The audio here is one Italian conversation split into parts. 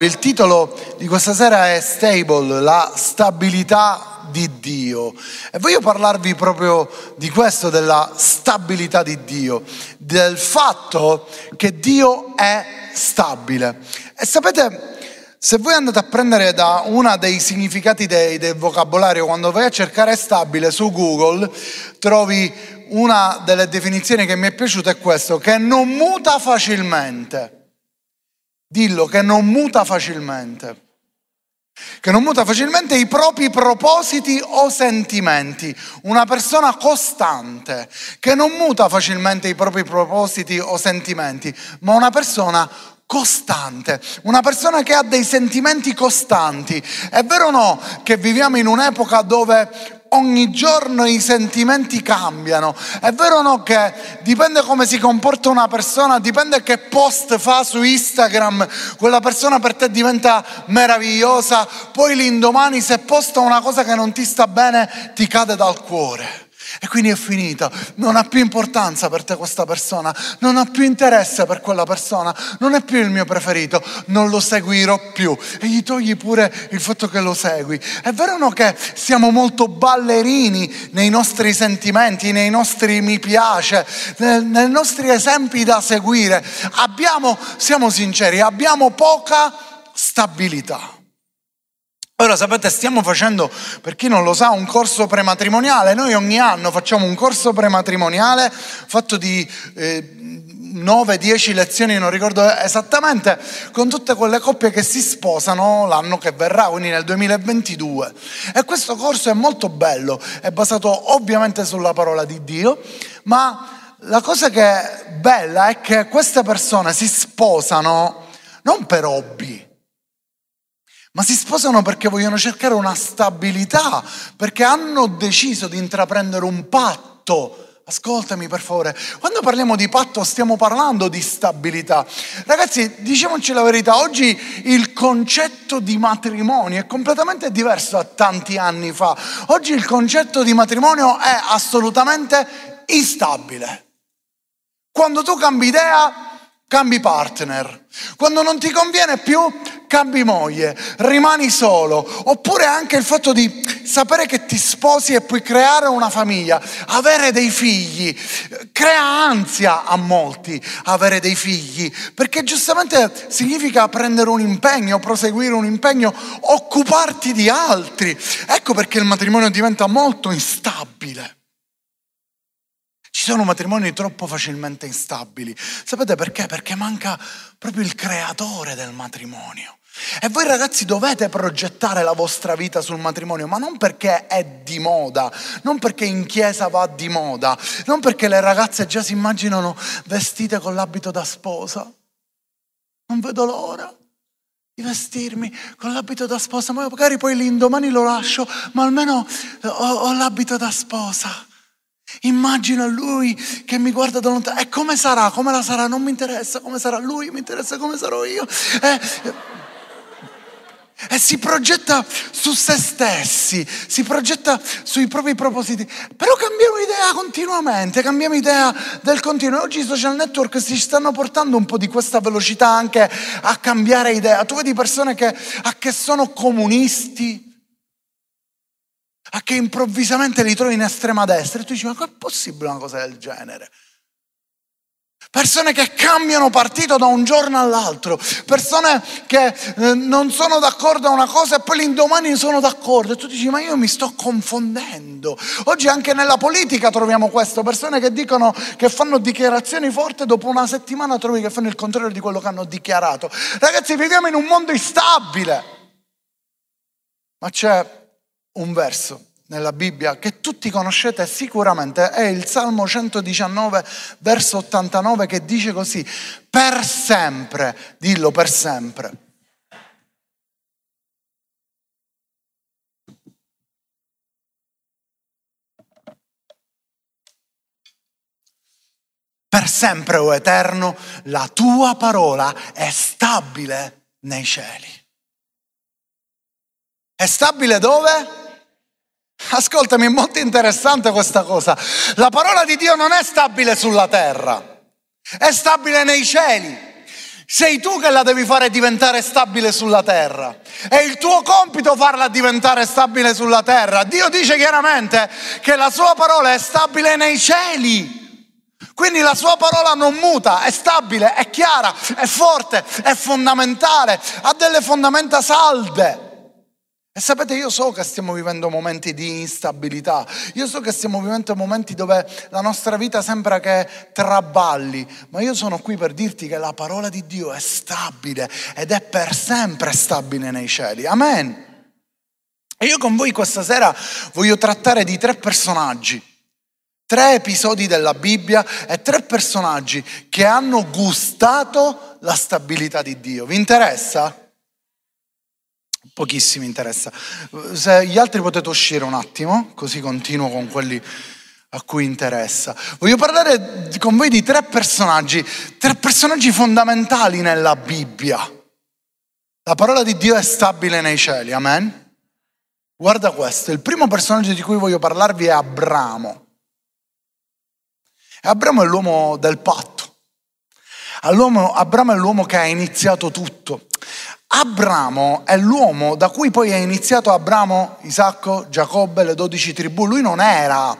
Il titolo di questa sera è Stable, la stabilità di Dio. E voglio parlarvi proprio di questo, della stabilità di Dio, del fatto che Dio è stabile. E sapete, se voi andate a prendere da uno dei significati dei, del vocabolario, quando vai a cercare stabile su Google, trovi una delle definizioni che mi è piaciuta è questo, che non muta facilmente. Dillo che non muta facilmente. Che non muta facilmente i propri propositi o sentimenti. Una persona costante, che non muta facilmente i propri propositi o sentimenti, ma una persona costante, una persona che ha dei sentimenti costanti. È vero o no che viviamo in un'epoca dove ogni giorno i sentimenti cambiano. È vero o no che dipende come si comporta una persona, dipende che post fa su Instagram, quella persona per te diventa meravigliosa, poi l'indomani se posta una cosa che non ti sta bene ti cade dal cuore. E quindi è finita, non ha più importanza per te questa persona, non ha più interesse per quella persona, non è più il mio preferito, non lo seguirò più. E gli togli pure il fatto che lo segui. È vero o no che siamo molto ballerini nei nostri sentimenti, nei nostri mi piace, nei, nostri esempi da seguire? Abbiamo, siamo sinceri, abbiamo poca stabilità. Ora sapete, stiamo facendo, per chi non lo sa, un corso prematrimoniale. Noi ogni anno facciamo un corso prematrimoniale fatto di eh, 9-10 lezioni, non ricordo esattamente, con tutte quelle coppie che si sposano l'anno che verrà, quindi nel 2022. E questo corso è molto bello, è basato ovviamente sulla parola di Dio, ma la cosa che è bella è che queste persone si sposano non per hobby ma si sposano perché vogliono cercare una stabilità, perché hanno deciso di intraprendere un patto. Ascoltami per favore, quando parliamo di patto stiamo parlando di stabilità. Ragazzi, diciamoci la verità, oggi il concetto di matrimonio è completamente diverso da tanti anni fa. Oggi il concetto di matrimonio è assolutamente instabile. Quando tu cambi idea, cambi partner. Quando non ti conviene più, cambi moglie, rimani solo. Oppure anche il fatto di sapere che ti sposi e puoi creare una famiglia, avere dei figli. Crea ansia a molti avere dei figli, perché giustamente significa prendere un impegno, proseguire un impegno, occuparti di altri. Ecco perché il matrimonio diventa molto instabile. Ci sono matrimoni troppo facilmente instabili. Sapete perché? Perché manca proprio il creatore del matrimonio. E voi ragazzi dovete progettare la vostra vita sul matrimonio, ma non perché è di moda, non perché in chiesa va di moda, non perché le ragazze già si immaginano vestite con l'abito da sposa. Non vedo l'ora di vestirmi con l'abito da sposa, ma magari poi l'indomani lo lascio, ma almeno ho, ho l'abito da sposa. Immagino lui che mi guarda da lontano. E come sarà? Come la sarà? Non mi interessa come sarà lui, mi interessa come sarò io. E, e si progetta su se stessi, si progetta sui propri propositi. Però cambiamo idea continuamente, cambiamo idea del continuo. Oggi i social network si stanno portando un po' di questa velocità anche a cambiare idea. Tu vedi persone che, che sono comunisti, a che improvvisamente li trovi in estrema destra e tu dici ma com'è possibile una cosa del genere? Persone che cambiano partito da un giorno all'altro, persone che eh, non sono d'accordo a una cosa e poi l'indomani sono d'accordo e tu dici ma io mi sto confondendo. Oggi anche nella politica troviamo questo, persone che dicono che fanno dichiarazioni forti e dopo una settimana trovi che fanno il contrario di quello che hanno dichiarato. Ragazzi viviamo in un mondo instabile, ma c'è un verso nella Bibbia che tutti conoscete sicuramente, è il Salmo 119, verso 89, che dice così, per sempre, dillo per sempre. Per sempre, o oh Eterno, la tua parola è stabile nei cieli. È stabile dove? Ascoltami, è molto interessante questa cosa. La parola di Dio non è stabile sulla terra, è stabile nei cieli. Sei tu che la devi fare diventare stabile sulla terra. È il tuo compito farla diventare stabile sulla terra. Dio dice chiaramente che la sua parola è stabile nei cieli. Quindi la sua parola non muta, è stabile, è chiara, è forte, è fondamentale, ha delle fondamenta salde. E sapete, io so che stiamo vivendo momenti di instabilità, io so che stiamo vivendo momenti dove la nostra vita sembra che traballi, ma io sono qui per dirti che la parola di Dio è stabile ed è per sempre stabile nei cieli. Amen. E io con voi questa sera voglio trattare di tre personaggi, tre episodi della Bibbia e tre personaggi che hanno gustato la stabilità di Dio. Vi interessa? Pochissimi interessa. Se gli altri potete uscire un attimo, così continuo con quelli a cui interessa. Voglio parlare con voi di tre personaggi, tre personaggi fondamentali nella Bibbia. La parola di Dio è stabile nei cieli, amen? Guarda questo, il primo personaggio di cui voglio parlarvi è Abramo. E Abramo è l'uomo del patto. Abramo è l'uomo che ha iniziato tutto. Abramo è l'uomo da cui poi è iniziato Abramo, Isacco, Giacobbe, le dodici tribù. Lui non era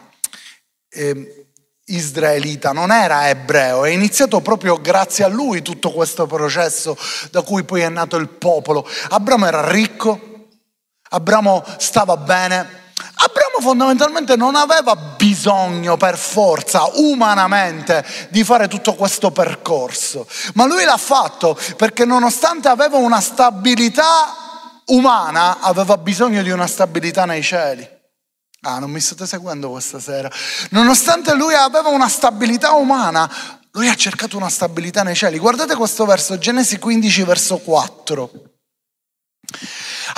eh, israelita, non era ebreo, è iniziato proprio grazie a lui tutto questo processo da cui poi è nato il popolo. Abramo era ricco, Abramo stava bene, Abramo fondamentalmente non aveva bisogno per forza, umanamente, di fare tutto questo percorso, ma lui l'ha fatto perché nonostante aveva una stabilità umana, aveva bisogno di una stabilità nei cieli. Ah, non mi state seguendo questa sera. Nonostante lui aveva una stabilità umana, lui ha cercato una stabilità nei cieli. Guardate questo verso, Genesi 15, verso 4.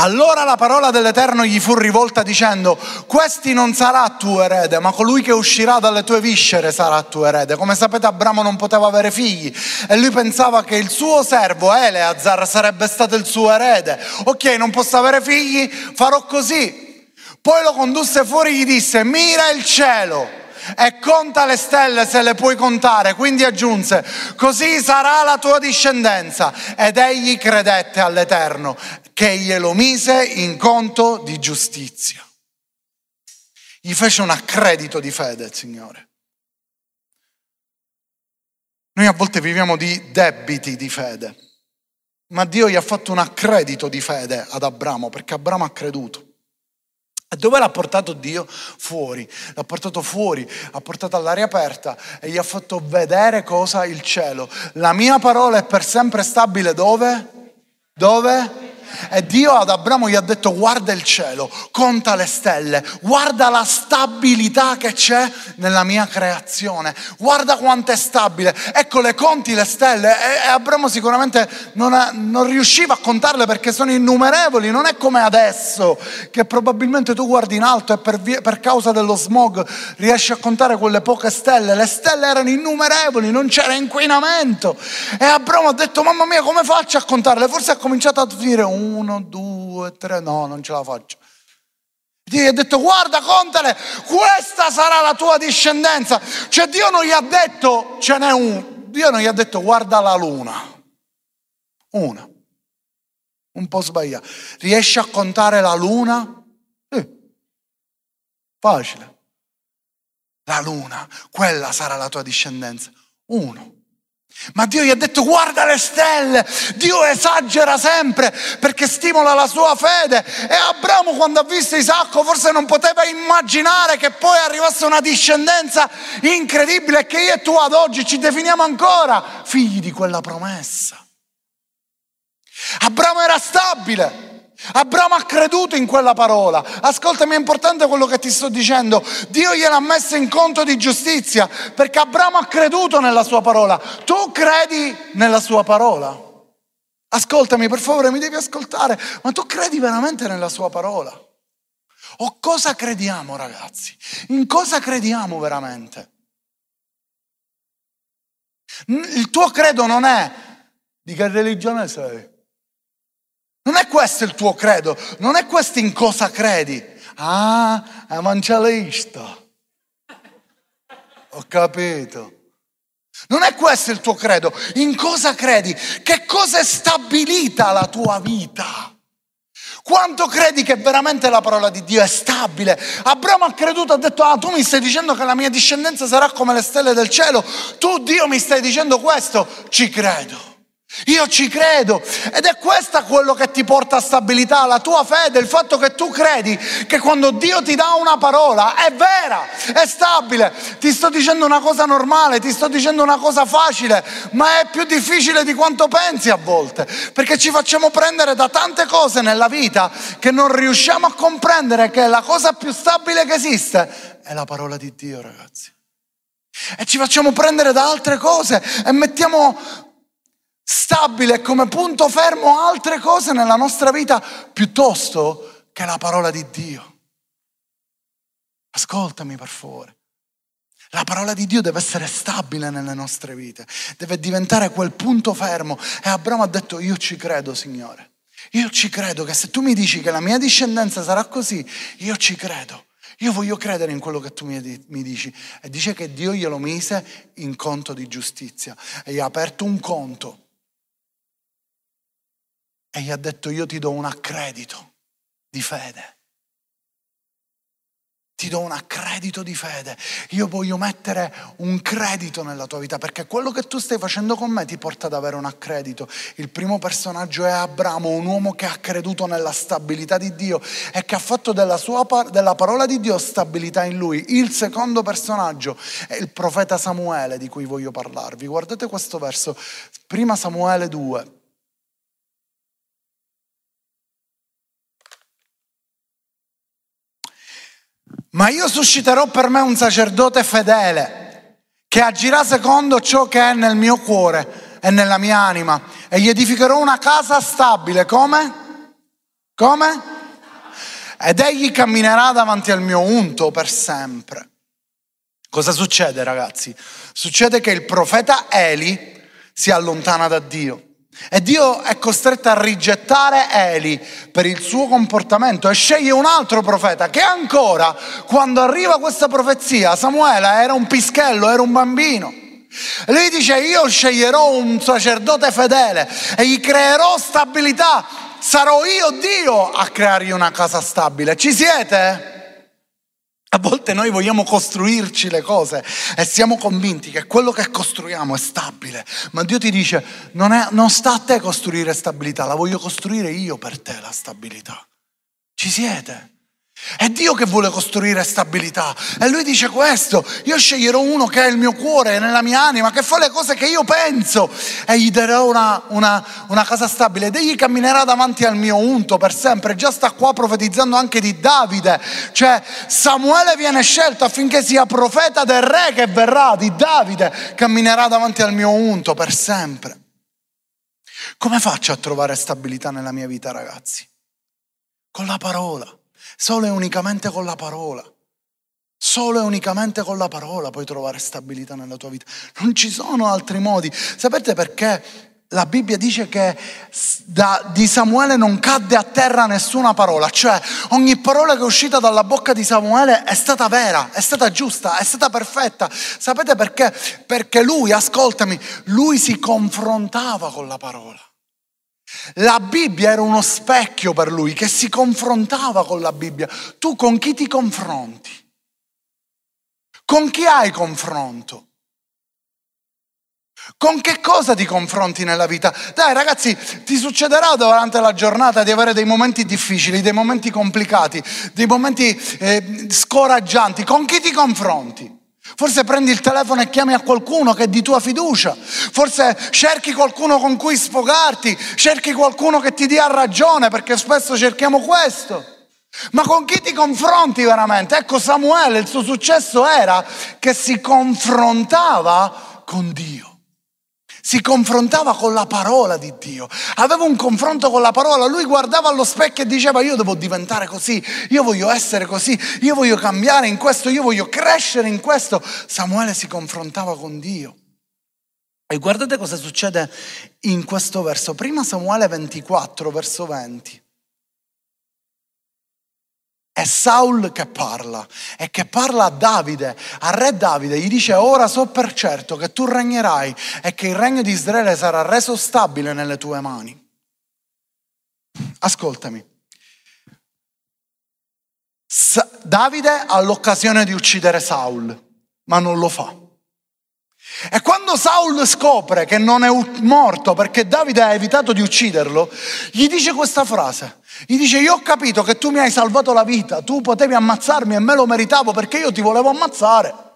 Allora la parola dell'Eterno gli fu rivolta dicendo, questi non sarà tuo erede, ma colui che uscirà dalle tue viscere sarà tuo erede. Come sapete Abramo non poteva avere figli e lui pensava che il suo servo Eleazar sarebbe stato il suo erede. Ok, non posso avere figli, farò così. Poi lo condusse fuori e gli disse, mira il cielo e conta le stelle se le puoi contare. Quindi aggiunse, così sarà la tua discendenza. Ed egli credette all'Eterno che glielo mise in conto di giustizia. Gli fece un accredito di fede, il Signore. Noi a volte viviamo di debiti di fede, ma Dio gli ha fatto un accredito di fede ad Abramo perché Abramo ha creduto. Dove l'ha portato Dio? Fuori. L'ha portato fuori, ha portato all'aria aperta e gli ha fatto vedere cosa? Il cielo. La mia parola è per sempre stabile dove? Dove? E Dio ad Abramo gli ha detto guarda il cielo, conta le stelle, guarda la stabilità che c'è nella mia creazione, guarda quanto è stabile. Ecco le conti le stelle e, Abramo sicuramente non, ha, non riusciva a contarle perché sono innumerevoli, non è come adesso che probabilmente tu guardi in alto e per, via, per causa dello smog riesci a contare quelle poche stelle. Le stelle erano innumerevoli, non c'era inquinamento. E Abramo ha detto mamma mia come faccio a contarle? Forse ha cominciato a dire un uno, due, tre, no, non ce la faccio. Dio gli ha detto guarda, contale, questa sarà la tua discendenza. Cioè Dio non gli ha detto ce n'è un, Dio non gli ha detto guarda la luna. Una. Un po' sbagliato. Riesci a contare la luna? Eh. Facile. La luna, quella sarà la tua discendenza. Uno. Ma Dio gli ha detto guarda le stelle, Dio esagera sempre perché stimola la sua fede e Abramo quando ha visto Isacco forse non poteva immaginare che poi arrivasse una discendenza incredibile che io e tu ad oggi ci definiamo ancora figli di quella promessa. Abramo era stabile. Abramo ha creduto in quella parola. Ascoltami, è importante quello che ti sto dicendo. Dio gliel'ha messa in conto di giustizia perché Abramo ha creduto nella sua parola. Tu credi nella sua parola? Ascoltami, per favore, mi devi ascoltare. Ma tu credi veramente nella sua parola? O cosa crediamo, ragazzi? In cosa crediamo veramente? Il tuo credo non è di che religione sei. Non è questo il tuo credo, non è questo in cosa credi. Ah, evangelista. Ho capito. Non è questo il tuo credo. In cosa credi? Che cosa è stabilita la tua vita? Quanto credi che veramente la parola di Dio è stabile? Abramo ha creduto, ha detto, ah tu mi stai dicendo che la mia discendenza sarà come le stelle del cielo, tu Dio mi stai dicendo questo, ci credo. Io ci credo ed è questo quello che ti porta a stabilità, la tua fede, il fatto che tu credi che quando Dio ti dà una parola è vera, è stabile. Ti sto dicendo una cosa normale, ti sto dicendo una cosa facile, ma è più difficile di quanto pensi a volte, perché ci facciamo prendere da tante cose nella vita che non riusciamo a comprendere che la cosa più stabile che esiste è la parola di Dio, ragazzi. E ci facciamo prendere da altre cose e mettiamo stabile come punto fermo altre cose nella nostra vita piuttosto che la parola di Dio. Ascoltami per favore. La parola di Dio deve essere stabile nelle nostre vite, deve diventare quel punto fermo. E Abramo ha detto, io ci credo, Signore. Io ci credo che se tu mi dici che la mia discendenza sarà così, io ci credo. Io voglio credere in quello che tu mi dici. E dice che Dio glielo mise in conto di giustizia e gli ha aperto un conto e gli ha detto io ti do un accredito di fede. Ti do un accredito di fede. Io voglio mettere un credito nella tua vita perché quello che tu stai facendo con me ti porta ad avere un accredito. Il primo personaggio è Abramo, un uomo che ha creduto nella stabilità di Dio e che ha fatto della, sua, della parola di Dio stabilità in lui. Il secondo personaggio è il profeta Samuele di cui voglio parlarvi. Guardate questo verso, prima Samuele 2. Ma io susciterò per me un sacerdote fedele che agirà secondo ciò che è nel mio cuore e nella mia anima e gli edificherò una casa stabile. Come? Come? Ed egli camminerà davanti al mio unto per sempre. Cosa succede ragazzi? Succede che il profeta Eli si allontana da Dio. E Dio è costretto a rigettare Eli per il suo comportamento e sceglie un altro profeta che ancora, quando arriva questa profezia, Samuele era un pischello, era un bambino. Lui dice io sceglierò un sacerdote fedele e gli creerò stabilità. Sarò io Dio a creargli una casa stabile. Ci siete? A volte noi vogliamo costruirci le cose e siamo convinti che quello che costruiamo è stabile, ma Dio ti dice non, è, non sta a te costruire stabilità, la voglio costruire io per te la stabilità. Ci siete? È Dio che vuole costruire stabilità. E lui dice questo, io sceglierò uno che ha il mio cuore nella mia anima, che fa le cose che io penso e gli darò una, una, una casa stabile ed egli camminerà davanti al mio unto per sempre. Già sta qua profetizzando anche di Davide, cioè Samuele viene scelto affinché sia profeta del re che verrà, di Davide, camminerà davanti al mio unto per sempre. Come faccio a trovare stabilità nella mia vita ragazzi? Con la parola Solo e unicamente con la parola. Solo e unicamente con la parola puoi trovare stabilità nella tua vita. Non ci sono altri modi. Sapete perché la Bibbia dice che da, di Samuele non cadde a terra nessuna parola, cioè ogni parola che è uscita dalla bocca di Samuele è stata vera, è stata giusta, è stata perfetta. Sapete perché? Perché lui, ascoltami, lui si confrontava con la parola. La Bibbia era uno specchio per lui che si confrontava con la Bibbia. Tu con chi ti confronti? Con chi hai confronto? Con che cosa ti confronti nella vita? Dai ragazzi, ti succederà durante la giornata di avere dei momenti difficili, dei momenti complicati, dei momenti eh, scoraggianti. Con chi ti confronti? Forse prendi il telefono e chiami a qualcuno che è di tua fiducia. Forse cerchi qualcuno con cui sfogarti, cerchi qualcuno che ti dia ragione, perché spesso cerchiamo questo. Ma con chi ti confronti veramente? Ecco Samuele, il suo successo era che si confrontava con Dio si confrontava con la parola di Dio, aveva un confronto con la parola, lui guardava allo specchio e diceva io devo diventare così, io voglio essere così, io voglio cambiare in questo, io voglio crescere in questo. Samuele si confrontava con Dio. E guardate cosa succede in questo verso, prima Samuele 24, verso 20. È Saul che parla e che parla a Davide, a re Davide, gli dice ora so per certo che tu regnerai e che il regno di Israele sarà reso stabile nelle tue mani. Ascoltami. Davide ha l'occasione di uccidere Saul, ma non lo fa. E quando Saul scopre che non è morto perché Davide ha evitato di ucciderlo, gli dice questa frase. Gli dice, io ho capito che tu mi hai salvato la vita, tu potevi ammazzarmi e me lo meritavo perché io ti volevo ammazzare.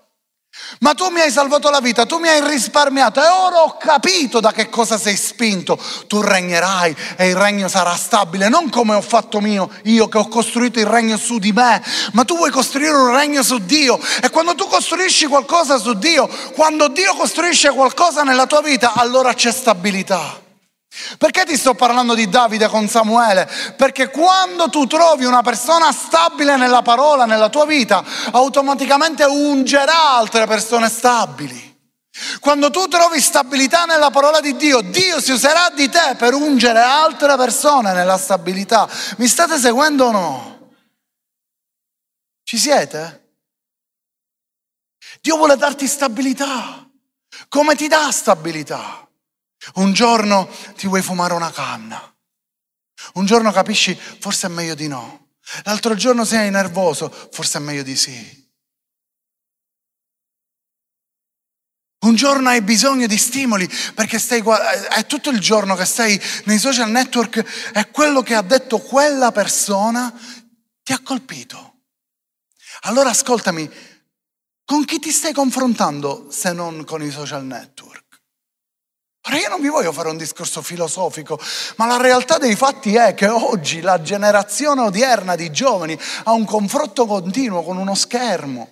Ma tu mi hai salvato la vita, tu mi hai risparmiato e ora ho capito da che cosa sei spinto. Tu regnerai e il regno sarà stabile, non come ho fatto mio, io che ho costruito il regno su di me, ma tu vuoi costruire un regno su Dio. E quando tu costruisci qualcosa su Dio, quando Dio costruisce qualcosa nella tua vita, allora c'è stabilità. Perché ti sto parlando di Davide con Samuele? Perché quando tu trovi una persona stabile nella parola, nella tua vita, automaticamente ungerà altre persone stabili. Quando tu trovi stabilità nella parola di Dio, Dio si userà di te per ungere altre persone nella stabilità. Mi state seguendo o no? Ci siete? Dio vuole darti stabilità. Come ti dà stabilità? Un giorno ti vuoi fumare una canna. Un giorno capisci, forse è meglio di no. L'altro giorno sei nervoso, forse è meglio di sì. Un giorno hai bisogno di stimoli perché stai, è tutto il giorno che stai nei social network e quello che ha detto quella persona ti ha colpito. Allora ascoltami, con chi ti stai confrontando se non con i social network? Ora io non vi voglio fare un discorso filosofico, ma la realtà dei fatti è che oggi la generazione odierna di giovani ha un confronto continuo con uno schermo,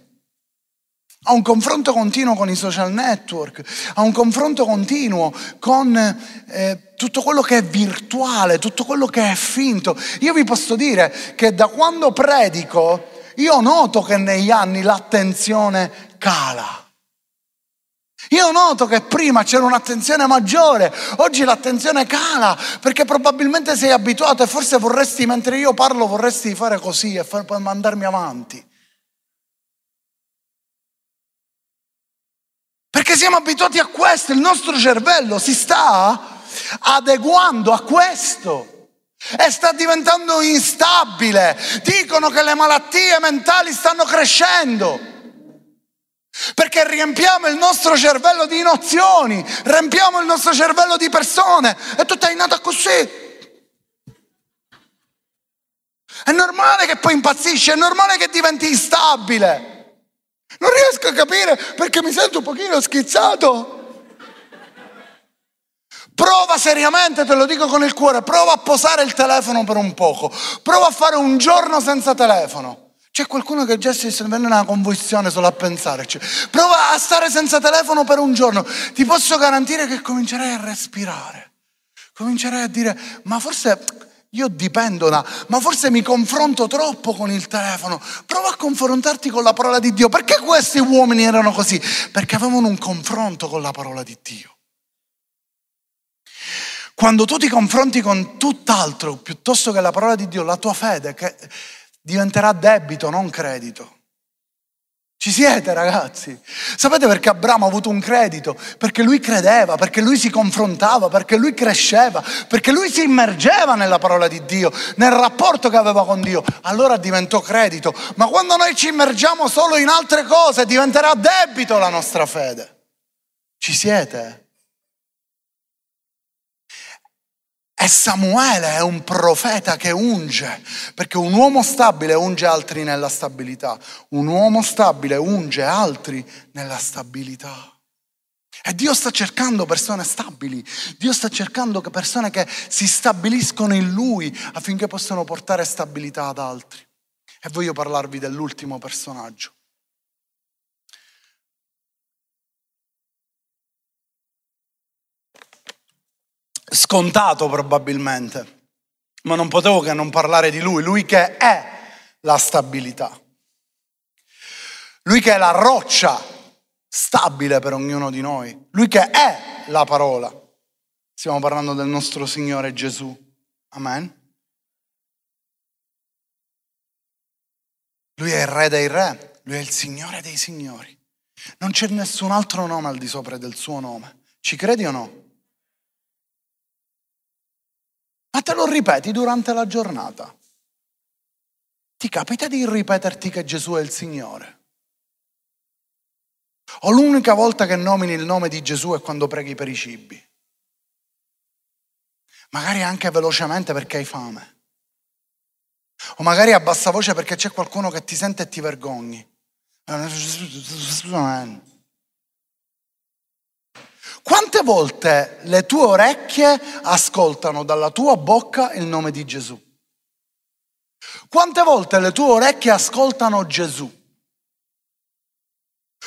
ha un confronto continuo con i social network, ha un confronto continuo con eh, tutto quello che è virtuale, tutto quello che è finto. Io vi posso dire che da quando predico, io noto che negli anni l'attenzione cala. Io noto che prima c'era un'attenzione maggiore, oggi l'attenzione cala perché probabilmente sei abituato e forse vorresti, mentre io parlo, vorresti fare così e far, mandarmi avanti. Perché siamo abituati a questo, il nostro cervello si sta adeguando a questo e sta diventando instabile. Dicono che le malattie mentali stanno crescendo. Perché riempiamo il nostro cervello di nozioni, riempiamo il nostro cervello di persone e tu sei nata così. È normale che poi impazzisci, è normale che diventi instabile. Non riesco a capire perché mi sento un pochino schizzato. Prova seriamente, te lo dico con il cuore, prova a posare il telefono per un poco. Prova a fare un giorno senza telefono. C'è qualcuno che già si viene una convulsione solo a pensarci. Prova a stare senza telefono per un giorno. Ti posso garantire che comincerai a respirare. Comincerai a dire, ma forse io dipendo da, ma forse mi confronto troppo con il telefono. Prova a confrontarti con la parola di Dio. Perché questi uomini erano così? Perché avevano un confronto con la parola di Dio. Quando tu ti confronti con tutt'altro piuttosto che la parola di Dio, la tua fede, che diventerà debito, non credito. Ci siete ragazzi? Sapete perché Abramo ha avuto un credito? Perché lui credeva, perché lui si confrontava, perché lui cresceva, perché lui si immergeva nella parola di Dio, nel rapporto che aveva con Dio. Allora diventò credito. Ma quando noi ci immergiamo solo in altre cose diventerà debito la nostra fede. Ci siete? E Samuele è un profeta che unge, perché un uomo stabile unge altri nella stabilità, un uomo stabile unge altri nella stabilità. E Dio sta cercando persone stabili, Dio sta cercando persone che si stabiliscono in Lui affinché possano portare stabilità ad altri. E voglio parlarvi dell'ultimo personaggio. Scontato probabilmente, ma non potevo che non parlare di lui, lui che è la stabilità, lui che è la roccia stabile per ognuno di noi, lui che è la parola. Stiamo parlando del nostro Signore Gesù. Amen. Lui è il re dei re, lui è il Signore dei Signori. Non c'è nessun altro nome al di sopra del suo nome. Ci credi o no? Ma te lo ripeti durante la giornata. Ti capita di ripeterti che Gesù è il Signore? O l'unica volta che nomini il nome di Gesù è quando preghi per i cibi? Magari anche velocemente perché hai fame. O magari a bassa voce perché c'è qualcuno che ti sente e ti vergogni. Quante volte le tue orecchie ascoltano dalla tua bocca il nome di Gesù? Quante volte le tue orecchie ascoltano Gesù?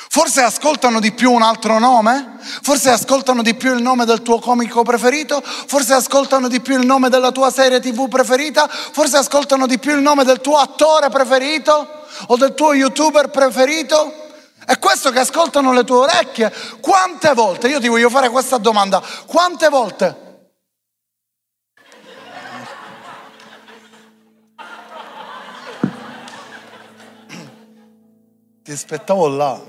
Forse ascoltano di più un altro nome? Forse ascoltano di più il nome del tuo comico preferito? Forse ascoltano di più il nome della tua serie tv preferita? Forse ascoltano di più il nome del tuo attore preferito? O del tuo youtuber preferito? È questo che ascoltano le tue orecchie. Quante volte, io ti voglio fare questa domanda, quante volte ti aspettavo là.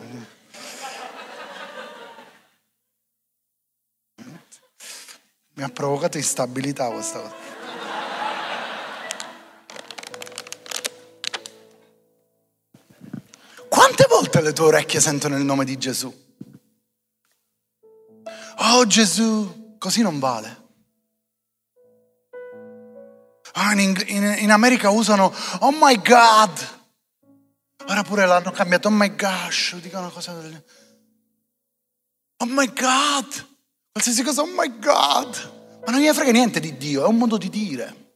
Mi ha provocato instabilità questa cosa. Quante volte le tue orecchie sentono il nome di Gesù? Oh Gesù, così non vale. Oh, in, in, in America usano Oh my God. Ora pure l'hanno cambiato, oh my gosh, dicono una cosa del... Oh my God, qualsiasi cosa, oh my God. Ma non gli frega niente di Dio, è un modo di dire.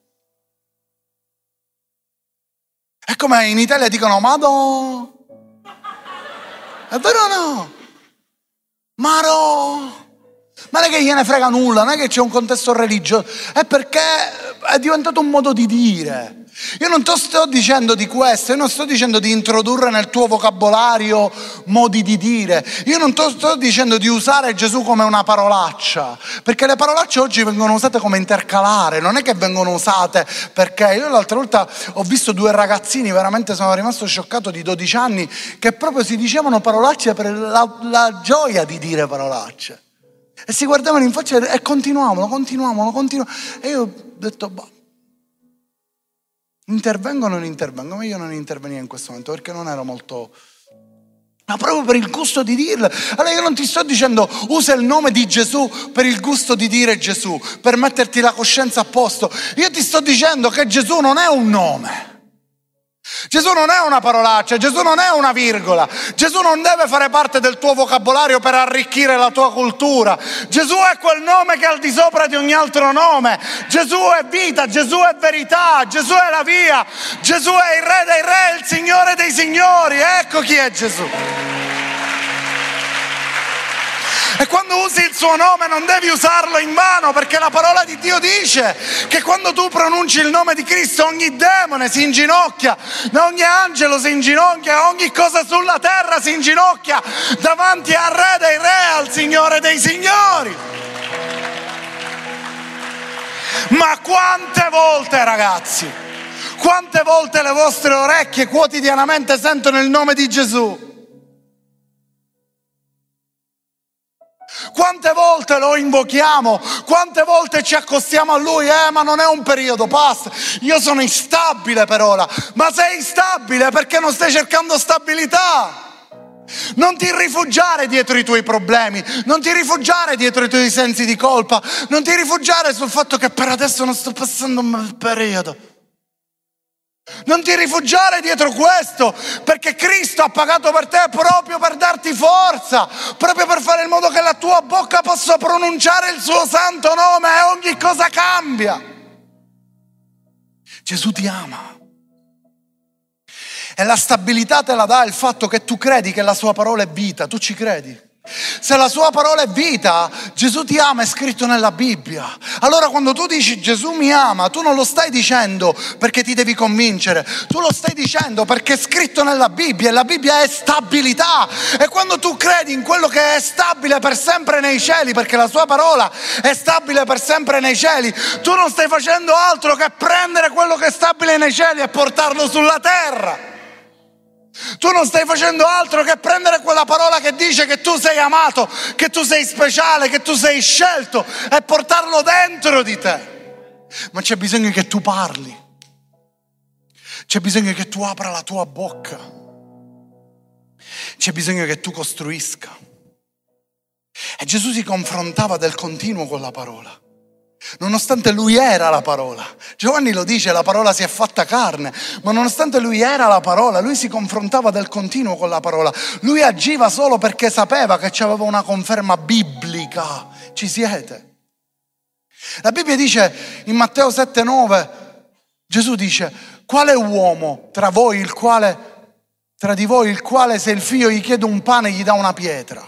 È come in Italia dicono, Mado. È vero o no? Maro. Ma non è che gliene frega nulla, non è che c'è un contesto religioso, è perché è diventato un modo di dire. Io non ti sto dicendo di questo, io non sto dicendo di introdurre nel tuo vocabolario modi di dire, io non ti sto dicendo di usare Gesù come una parolaccia, perché le parolacce oggi vengono usate come intercalare, non è che vengono usate perché io l'altra volta ho visto due ragazzini, veramente sono rimasto scioccato di 12 anni, che proprio si dicevano parolacce per la, la gioia di dire parolacce. E si guardavano in faccia e continuavano, continuavano, continuavano. E io ho detto, boh Intervengo o non intervengo? Ma io non intervenivo in questo momento perché non ero molto... Ma proprio per il gusto di dirlo. Allora io non ti sto dicendo usa il nome di Gesù per il gusto di dire Gesù, per metterti la coscienza a posto. Io ti sto dicendo che Gesù non è un nome. Gesù non è una parolaccia, Gesù non è una virgola, Gesù non deve fare parte del tuo vocabolario per arricchire la tua cultura. Gesù è quel nome che è al di sopra di ogni altro nome. Gesù è vita, Gesù è verità, Gesù è la via, Gesù è il re dei re, il Signore dei signori. Ecco chi è Gesù. E quando usi il suo nome non devi usarlo in vano perché la parola di Dio dice che quando tu pronunci il nome di Cristo ogni demone si inginocchia, ogni angelo si inginocchia, ogni cosa sulla terra si inginocchia davanti al Re dei Re, al Signore dei Signori. Ma quante volte ragazzi, quante volte le vostre orecchie quotidianamente sentono il nome di Gesù? Quante volte lo invochiamo, quante volte ci accostiamo a Lui, eh ma non è un periodo, passa, io sono instabile per ora, ma sei instabile perché non stai cercando stabilità. Non ti rifugiare dietro i tuoi problemi, non ti rifugiare dietro i tuoi sensi di colpa, non ti rifugiare sul fatto che per adesso non sto passando un bel periodo. Non ti rifugiare dietro questo, perché Cristo ha pagato per te proprio per darti forza, proprio per fare in modo che la tua bocca possa pronunciare il suo santo nome e ogni cosa cambia. Gesù ti ama. E la stabilità te la dà il fatto che tu credi che la sua parola è vita, tu ci credi. Se la sua parola è vita, Gesù ti ama, è scritto nella Bibbia. Allora quando tu dici Gesù mi ama, tu non lo stai dicendo perché ti devi convincere, tu lo stai dicendo perché è scritto nella Bibbia e la Bibbia è stabilità. E quando tu credi in quello che è stabile per sempre nei cieli, perché la sua parola è stabile per sempre nei cieli, tu non stai facendo altro che prendere quello che è stabile nei cieli e portarlo sulla terra. Tu non stai facendo altro che prendere quella parola che dice che tu sei amato, che tu sei speciale, che tu sei scelto e portarlo dentro di te. Ma c'è bisogno che tu parli. C'è bisogno che tu apra la tua bocca. C'è bisogno che tu costruisca. E Gesù si confrontava del continuo con la parola. Nonostante lui era la parola. Giovanni lo dice, la parola si è fatta carne, ma nonostante lui era la parola, lui si confrontava del continuo con la parola. Lui agiva solo perché sapeva che c'aveva una conferma biblica. Ci siete? La Bibbia dice in Matteo 7:9, Gesù dice, quale uomo tra voi il quale tra di voi il quale se il figlio gli chiede un pane gli dà una pietra?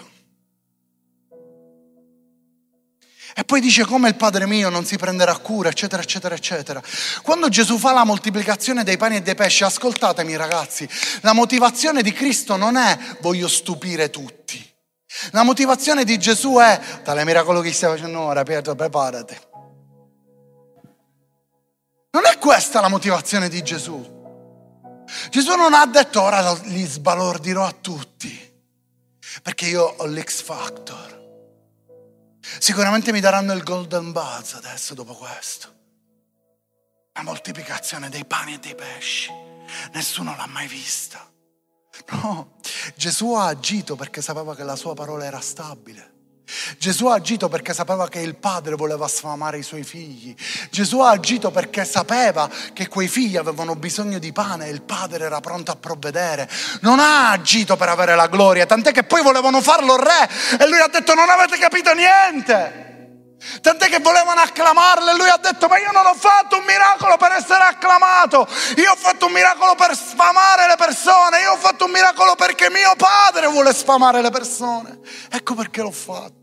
E poi dice come il Padre mio non si prenderà cura, eccetera, eccetera, eccetera. Quando Gesù fa la moltiplicazione dei pani e dei pesci, ascoltatemi ragazzi, la motivazione di Cristo non è voglio stupire tutti. La motivazione di Gesù è, tale miracolo che stai facendo ora, Pietro, preparati. Non è questa la motivazione di Gesù. Gesù non ha detto ora li sbalordirò a tutti, perché io ho l'X Factor. Sicuramente mi daranno il golden buzz adesso dopo questo. La moltiplicazione dei pani e dei pesci. Nessuno l'ha mai vista. No, Gesù ha agito perché sapeva che la sua parola era stabile. Gesù ha agito perché sapeva che il padre voleva sfamare i suoi figli. Gesù ha agito perché sapeva che quei figli avevano bisogno di pane e il padre era pronto a provvedere. Non ha agito per avere la gloria, tant'è che poi volevano farlo re e lui ha detto non avete capito niente. Tant'è che volevano acclamarlo e lui ha detto ma io non ho fatto un miracolo per essere acclamato, io ho fatto un miracolo per sfamare le persone, io ho fatto un miracolo perché mio padre vuole sfamare le persone. Ecco perché l'ho fatto.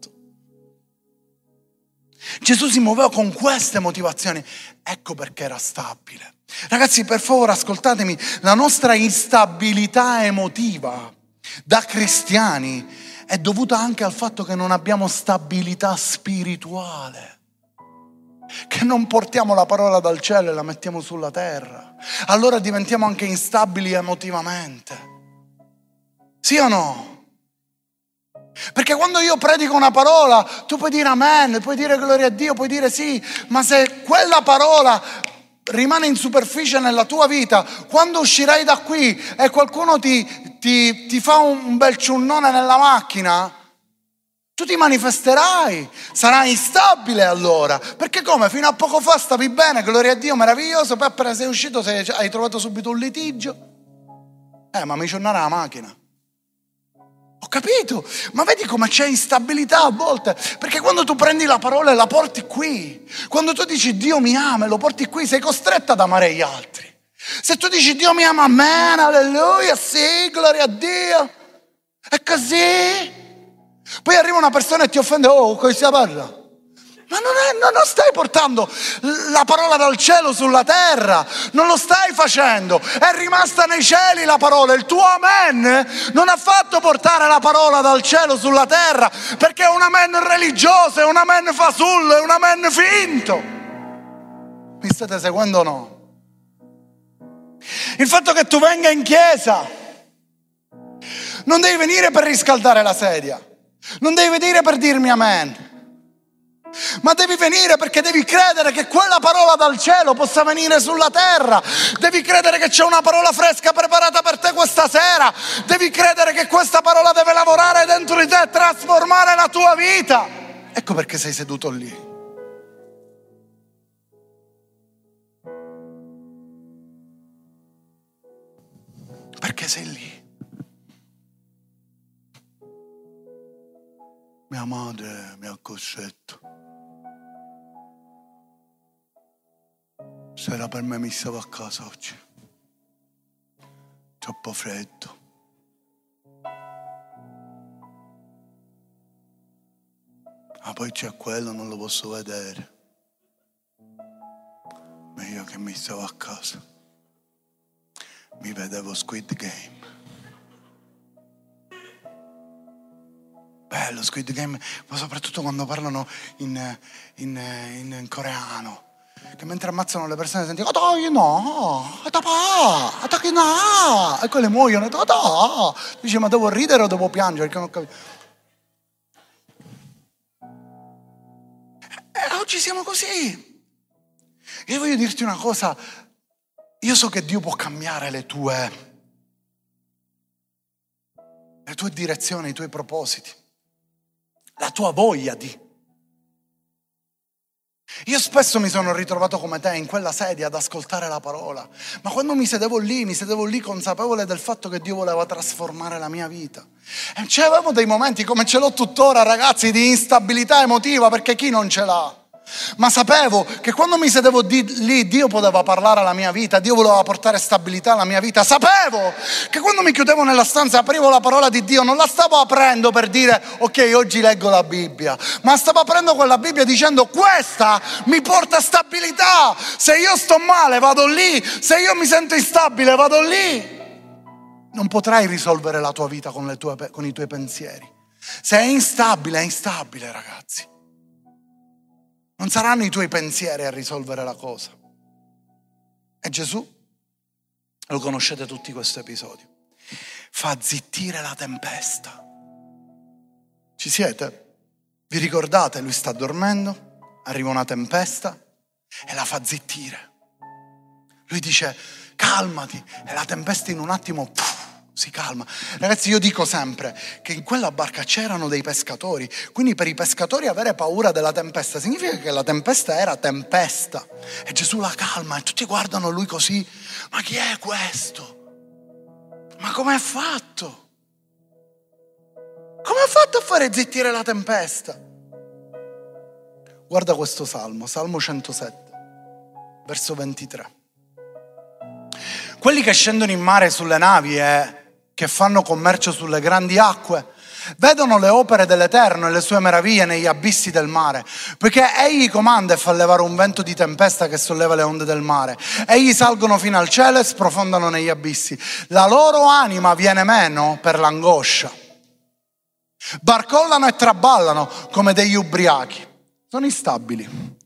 Gesù si muoveva con queste motivazioni, ecco perché era stabile. Ragazzi, per favore ascoltatemi, la nostra instabilità emotiva da cristiani è dovuta anche al fatto che non abbiamo stabilità spirituale, che non portiamo la parola dal cielo e la mettiamo sulla terra. Allora diventiamo anche instabili emotivamente. Sì o no? Perché quando io predico una parola, tu puoi dire amen, puoi dire gloria a Dio, puoi dire sì, ma se quella parola rimane in superficie nella tua vita, quando uscirai da qui e qualcuno ti, ti, ti fa un bel ciunnone nella macchina, tu ti manifesterai, sarai instabile allora. Perché come? Fino a poco fa stavi bene, gloria a Dio, meraviglioso, poi appena sei uscito sei, hai trovato subito un litigio. Eh, ma mi cionnare la macchina. Ho capito, ma vedi come c'è instabilità a volte, perché quando tu prendi la parola e la porti qui, quando tu dici Dio mi ama e lo porti qui, sei costretta ad amare gli altri. Se tu dici Dio mi ama, amen, alleluia, sì, gloria a Dio, è così. Poi arriva una persona e ti offende, oh, come si parla? Ma non, è, non, stai portando la parola dal cielo sulla terra, non lo stai facendo, è rimasta nei cieli la parola, il tuo amen non ha fatto portare la parola dal cielo sulla terra perché è un amen religioso, è un amen fasullo, è un amen finto. Mi state seguendo o no? Il fatto che tu venga in chiesa, non devi venire per riscaldare la sedia, non devi venire per dirmi amen. Ma devi venire perché devi credere che quella parola dal cielo possa venire sulla terra. Devi credere che c'è una parola fresca preparata per te questa sera. Devi credere che questa parola deve lavorare dentro di te e trasformare la tua vita. Ecco perché sei seduto lì. Perché sei lì. Mia madre mi ha costretto. Se era per me mi stavo a casa oggi. Troppo freddo. Ma poi c'è quello, non lo posso vedere. Ma io che mi stavo a casa, mi vedevo Squid Game. Bello Squid Game, ma soprattutto quando parlano in, in, in, in coreano che mentre ammazzano le persone senti dai no, no, e quelle muoiono, dai, dai. Dice ma devo ridere o devo piangere? Perché non ho. E oggi siamo così. Io voglio dirti una cosa, io so che Dio può cambiare le tue le tue direzioni, i tuoi propositi, la tua voglia di. Io spesso mi sono ritrovato come te in quella sedia ad ascoltare la parola, ma quando mi sedevo lì, mi sedevo lì consapevole del fatto che Dio voleva trasformare la mia vita. E c'erano dei momenti come ce l'ho tuttora, ragazzi, di instabilità emotiva, perché chi non ce l'ha? Ma sapevo che quando mi sedevo di, lì Dio poteva parlare alla mia vita, Dio voleva portare stabilità alla mia vita. Sapevo che quando mi chiudevo nella stanza e aprivo la parola di Dio non la stavo aprendo per dire ok oggi leggo la Bibbia, ma stavo aprendo quella Bibbia dicendo questa mi porta stabilità. Se io sto male vado lì, se io mi sento instabile vado lì. Non potrai risolvere la tua vita con, tue, con i tuoi pensieri. Se è instabile, è instabile ragazzi. Non saranno i tuoi pensieri a risolvere la cosa. E Gesù, lo conoscete tutti questo episodio, fa zittire la tempesta. Ci siete? Vi ricordate? Lui sta dormendo, arriva una tempesta e la fa zittire. Lui dice calmati e la tempesta in un attimo... Puff, si calma. Ragazzi, io dico sempre che in quella barca c'erano dei pescatori, quindi per i pescatori avere paura della tempesta significa che la tempesta era tempesta. E Gesù la calma e tutti guardano lui così, ma chi è questo? Ma come ha fatto? Come ha fatto a fare zittire la tempesta? Guarda questo salmo, Salmo 107, verso 23. Quelli che scendono in mare sulle navi e che fanno commercio sulle grandi acque, vedono le opere dell'Eterno e le sue meraviglie negli abissi del mare, poiché egli comanda e fa levare un vento di tempesta che solleva le onde del mare. Egli salgono fino al cielo e sprofondano negli abissi. La loro anima viene meno per l'angoscia. Barcollano e traballano come degli ubriachi. Sono instabili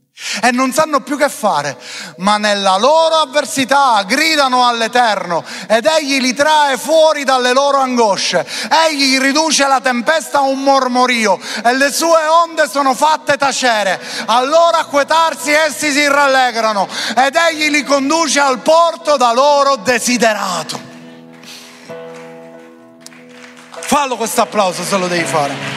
e non sanno più che fare, ma nella loro avversità gridano all'Eterno ed egli li trae fuori dalle loro angosce. Egli riduce la tempesta a un mormorio e le sue onde sono fatte tacere. Allora a quietarsi essi si rallegrano ed egli li conduce al porto da loro desiderato. Fallo questo applauso se lo devi fare.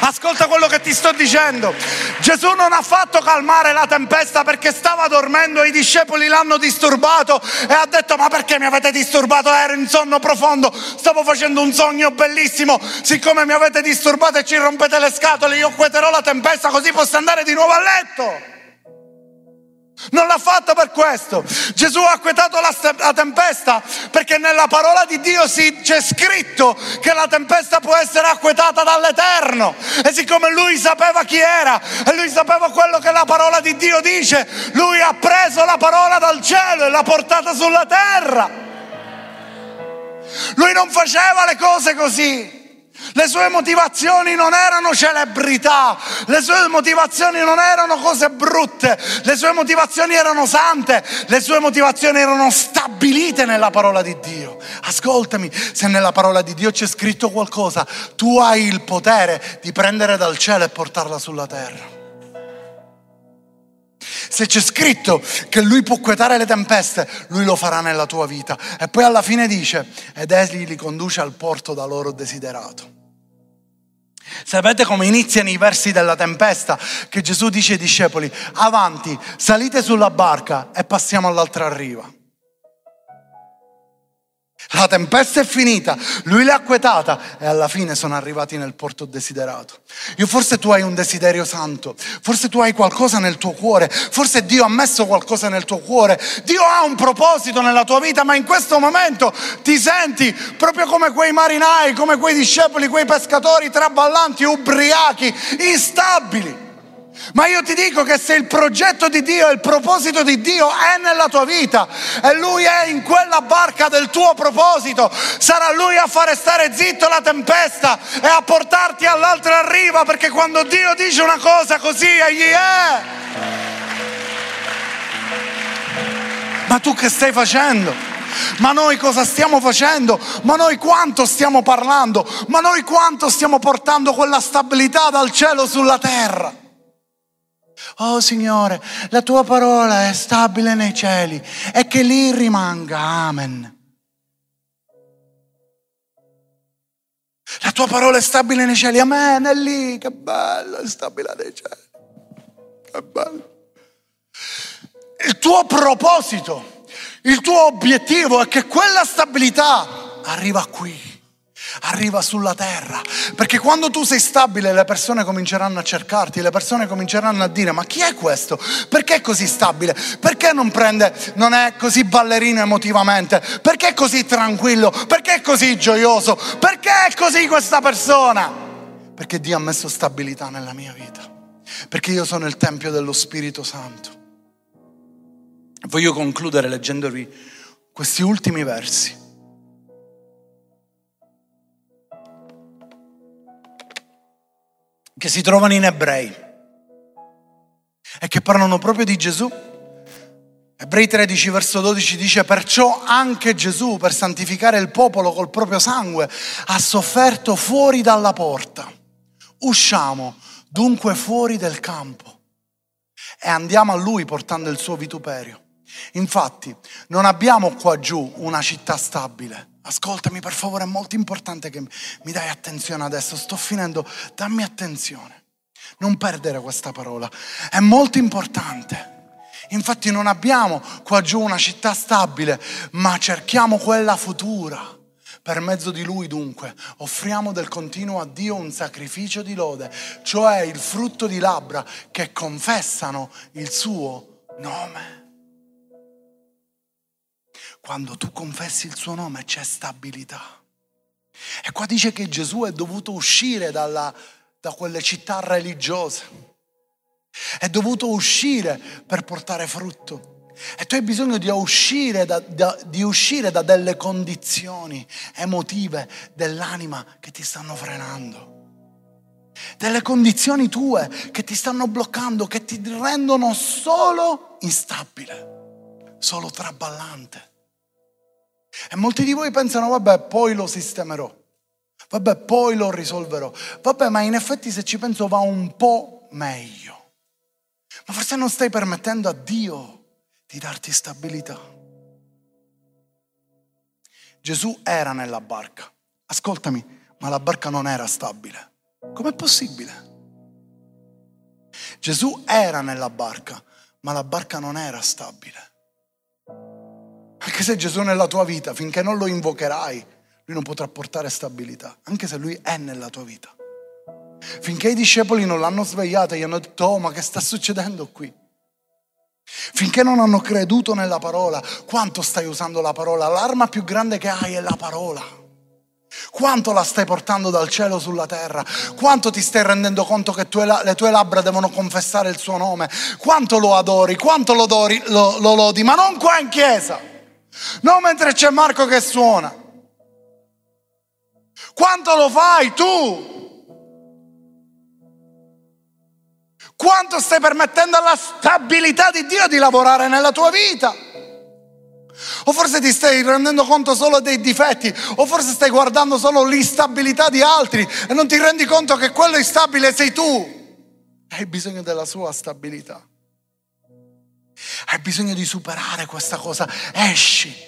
Ascolta quello che ti sto dicendo. Gesù non ha fatto calmare la tempesta perché stava dormendo e i discepoli l'hanno disturbato e ha detto ma perché mi avete disturbato? Ero in sonno profondo, stavo facendo un sogno bellissimo, siccome mi avete disturbato e ci rompete le scatole, io quieterò la tempesta così posso andare di nuovo a letto. Non l'ha fatto per questo. Gesù ha acquetato la, la, tempesta perché nella parola di Dio si, c'è scritto che la tempesta può essere acquetata dall'Eterno. E siccome lui sapeva chi era e lui sapeva quello che la parola di Dio dice, lui ha preso la parola dal cielo e l'ha portata sulla terra. Lui non faceva le cose così. Le sue motivazioni non erano celebrità, le sue motivazioni non erano cose brutte, le sue motivazioni erano sante, le sue motivazioni erano stabilite nella parola di Dio. Ascoltami, se nella parola di Dio c'è scritto qualcosa, tu hai il potere di prendere dal cielo e portarla sulla terra. Se c'è scritto che lui può quietare le tempeste, lui lo farà nella tua vita. E poi alla fine dice, ed egli li conduce al porto da loro desiderato. Sapete come iniziano i versi della tempesta? Che Gesù dice ai discepoli, avanti, salite sulla barca e passiamo all'altra riva. La tempesta è finita, lui l'ha acquetata e alla fine sono arrivati nel porto desiderato. Io forse tu hai un desiderio santo, forse tu hai qualcosa nel tuo cuore, forse Dio ha messo qualcosa nel tuo cuore, Dio ha un proposito nella tua vita, ma in questo momento ti senti proprio come quei marinai, come quei discepoli, quei pescatori traballanti, ubriachi, instabili. Ma io ti dico che se il progetto di Dio e il proposito di Dio è nella tua vita e Lui è in quella barca del tuo proposito, sarà Lui a fare stare zitto la tempesta e a portarti all'altra riva perché quando Dio dice una cosa così, egli è. Ma tu che stai facendo? ma noi cosa stiamo facendo, ma noi quanto stiamo parlando, ma noi quanto stiamo portando quella stabilità dal cielo sulla terra. Oh Signore, la tua parola è stabile nei cieli e che lì rimanga. Amen. La tua parola è stabile nei cieli. Amen. È lì. Che bello, è stabile nei cieli. Che bello. Il tuo proposito, il tuo obiettivo è che quella stabilità arriva qui arriva sulla terra. Perché quando tu sei stabile le persone cominceranno a cercarti, le persone cominceranno a dire ma chi è questo? Perché è così stabile? Perché non prende, non è così ballerino emotivamente? Perché è così tranquillo? Perché è così gioioso? Perché è così questa persona? Perché Dio ha messo stabilità nella mia vita. Perché io sono il Tempio dello Spirito Santo. Voglio concludere leggendovi questi ultimi versi. Che si trovano in ebrei e che parlano proprio di Gesù. Ebrei 13 verso 12 dice perciò anche Gesù per santificare il popolo col proprio sangue ha sofferto fuori dalla porta. Usciamo dunque fuori del campo e andiamo a lui portando il suo vituperio. Infatti non abbiamo qua giù una città stabile Ascoltami per favore, è molto importante che mi dai attenzione adesso, sto finendo, dammi attenzione. Non perdere questa parola, è molto importante. Infatti non abbiamo qua giù una città stabile, ma cerchiamo quella futura. Per mezzo di lui dunque offriamo del continuo a Dio un sacrificio di lode, cioè il frutto di labbra che confessano il suo nome. Quando tu confessi il suo nome c'è stabilità. E qua dice che Gesù è dovuto uscire dalla, da quelle città religiose. È dovuto uscire per portare frutto. E tu hai bisogno di uscire da, da, di uscire da delle condizioni emotive dell'anima che ti stanno frenando. Delle condizioni tue che ti stanno bloccando, che ti rendono solo instabile, solo traballante. E molti di voi pensano, vabbè, poi lo sistemerò. Vabbè, poi lo risolverò. Vabbè, ma in effetti se ci penso va un po' meglio. Ma forse non stai permettendo a Dio di darti stabilità. Gesù era nella barca. Ascoltami, ma la barca non era stabile. Com'è possibile? Gesù era nella barca, ma la barca non era stabile. Anche se Gesù è nella tua vita, finché non lo invocherai, lui non potrà portare stabilità, anche se lui è nella tua vita. Finché i discepoli non l'hanno svegliato e gli hanno detto, oh ma che sta succedendo qui? Finché non hanno creduto nella parola, quanto stai usando la parola? L'arma più grande che hai è la parola. Quanto la stai portando dal cielo sulla terra? Quanto ti stai rendendo conto che tue, le tue labbra devono confessare il suo nome? Quanto lo adori? Quanto lo, adori, lo, lo lodi? Ma non qua in chiesa. Non mentre c'è Marco che suona. Quanto lo fai tu? Quanto stai permettendo alla stabilità di Dio di lavorare nella tua vita? O forse ti stai rendendo conto solo dei difetti, o forse stai guardando solo l'instabilità di altri e non ti rendi conto che quello instabile sei tu. Hai bisogno della sua stabilità. Hai bisogno di superare questa cosa. Esci.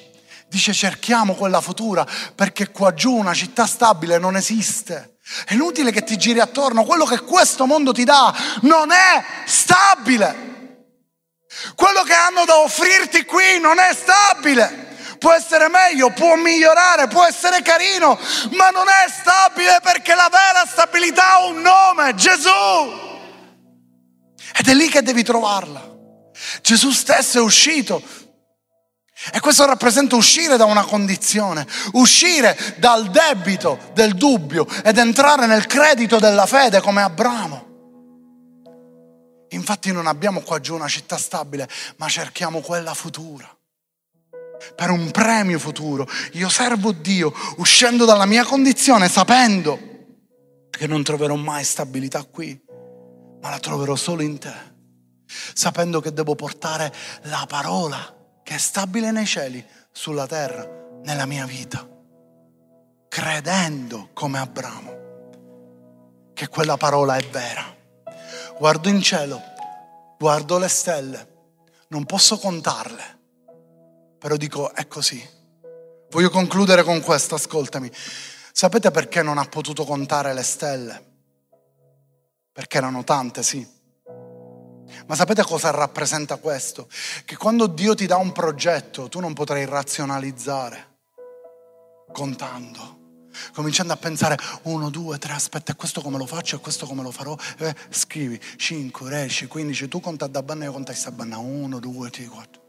Dice cerchiamo quella futura perché qua giù una città stabile non esiste. È inutile che ti giri attorno. Quello che questo mondo ti dà non è stabile. Quello che hanno da offrirti qui non è stabile. Può essere meglio, può migliorare, può essere carino, ma non è stabile perché la vera stabilità ha un nome, Gesù. Ed è lì che devi trovarla. Gesù stesso è uscito. E questo rappresenta uscire da una condizione, uscire dal debito del dubbio ed entrare nel credito della fede come Abramo. Infatti non abbiamo qua giù una città stabile, ma cerchiamo quella futura. Per un premio futuro. Io servo Dio uscendo dalla mia condizione sapendo che non troverò mai stabilità qui, ma la troverò solo in te sapendo che devo portare la parola che è stabile nei cieli, sulla terra, nella mia vita. Credendo come Abramo che quella parola è vera. Guardo in cielo, guardo le stelle, non posso contarle, però dico è così. Voglio concludere con questo, ascoltami. Sapete perché non ha potuto contare le stelle? Perché erano tante, sì. Ma sapete cosa rappresenta questo? Che quando Dio ti dà un progetto, tu non potrai razionalizzare contando cominciando a pensare uno, due, tre, aspetta, questo come lo faccio e questo come lo farò. Eh, scrivi 5, 10, 15, tu conta da banna, io conta a banna, 1, 2, 3, 4.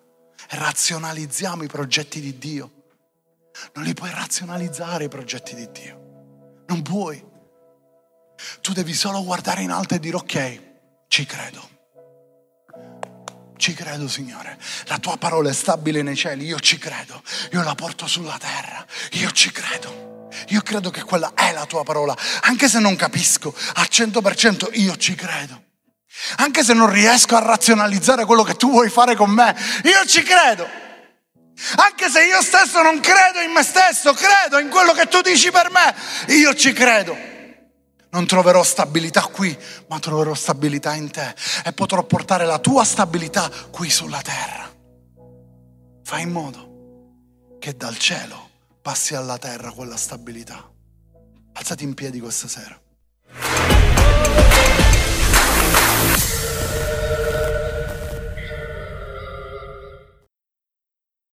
E razionalizziamo i progetti di Dio. Non li puoi razionalizzare i progetti di Dio. Non puoi. Tu devi solo guardare in alto e dire ok, ci credo. Ci credo, Signore. La tua parola è stabile nei cieli, io ci credo. Io la porto sulla terra, io ci credo. Io credo che quella è la tua parola, anche se non capisco al 100%, io ci credo. Anche se non riesco a razionalizzare quello che tu vuoi fare con me, io ci credo. Anche se io stesso non credo in me stesso, credo in quello che tu dici per me, io ci credo. Non troverò stabilità qui, ma troverò stabilità in te e potrò portare la tua stabilità qui sulla terra. Fai in modo che dal cielo passi alla terra quella stabilità. Alzati in piedi questa sera.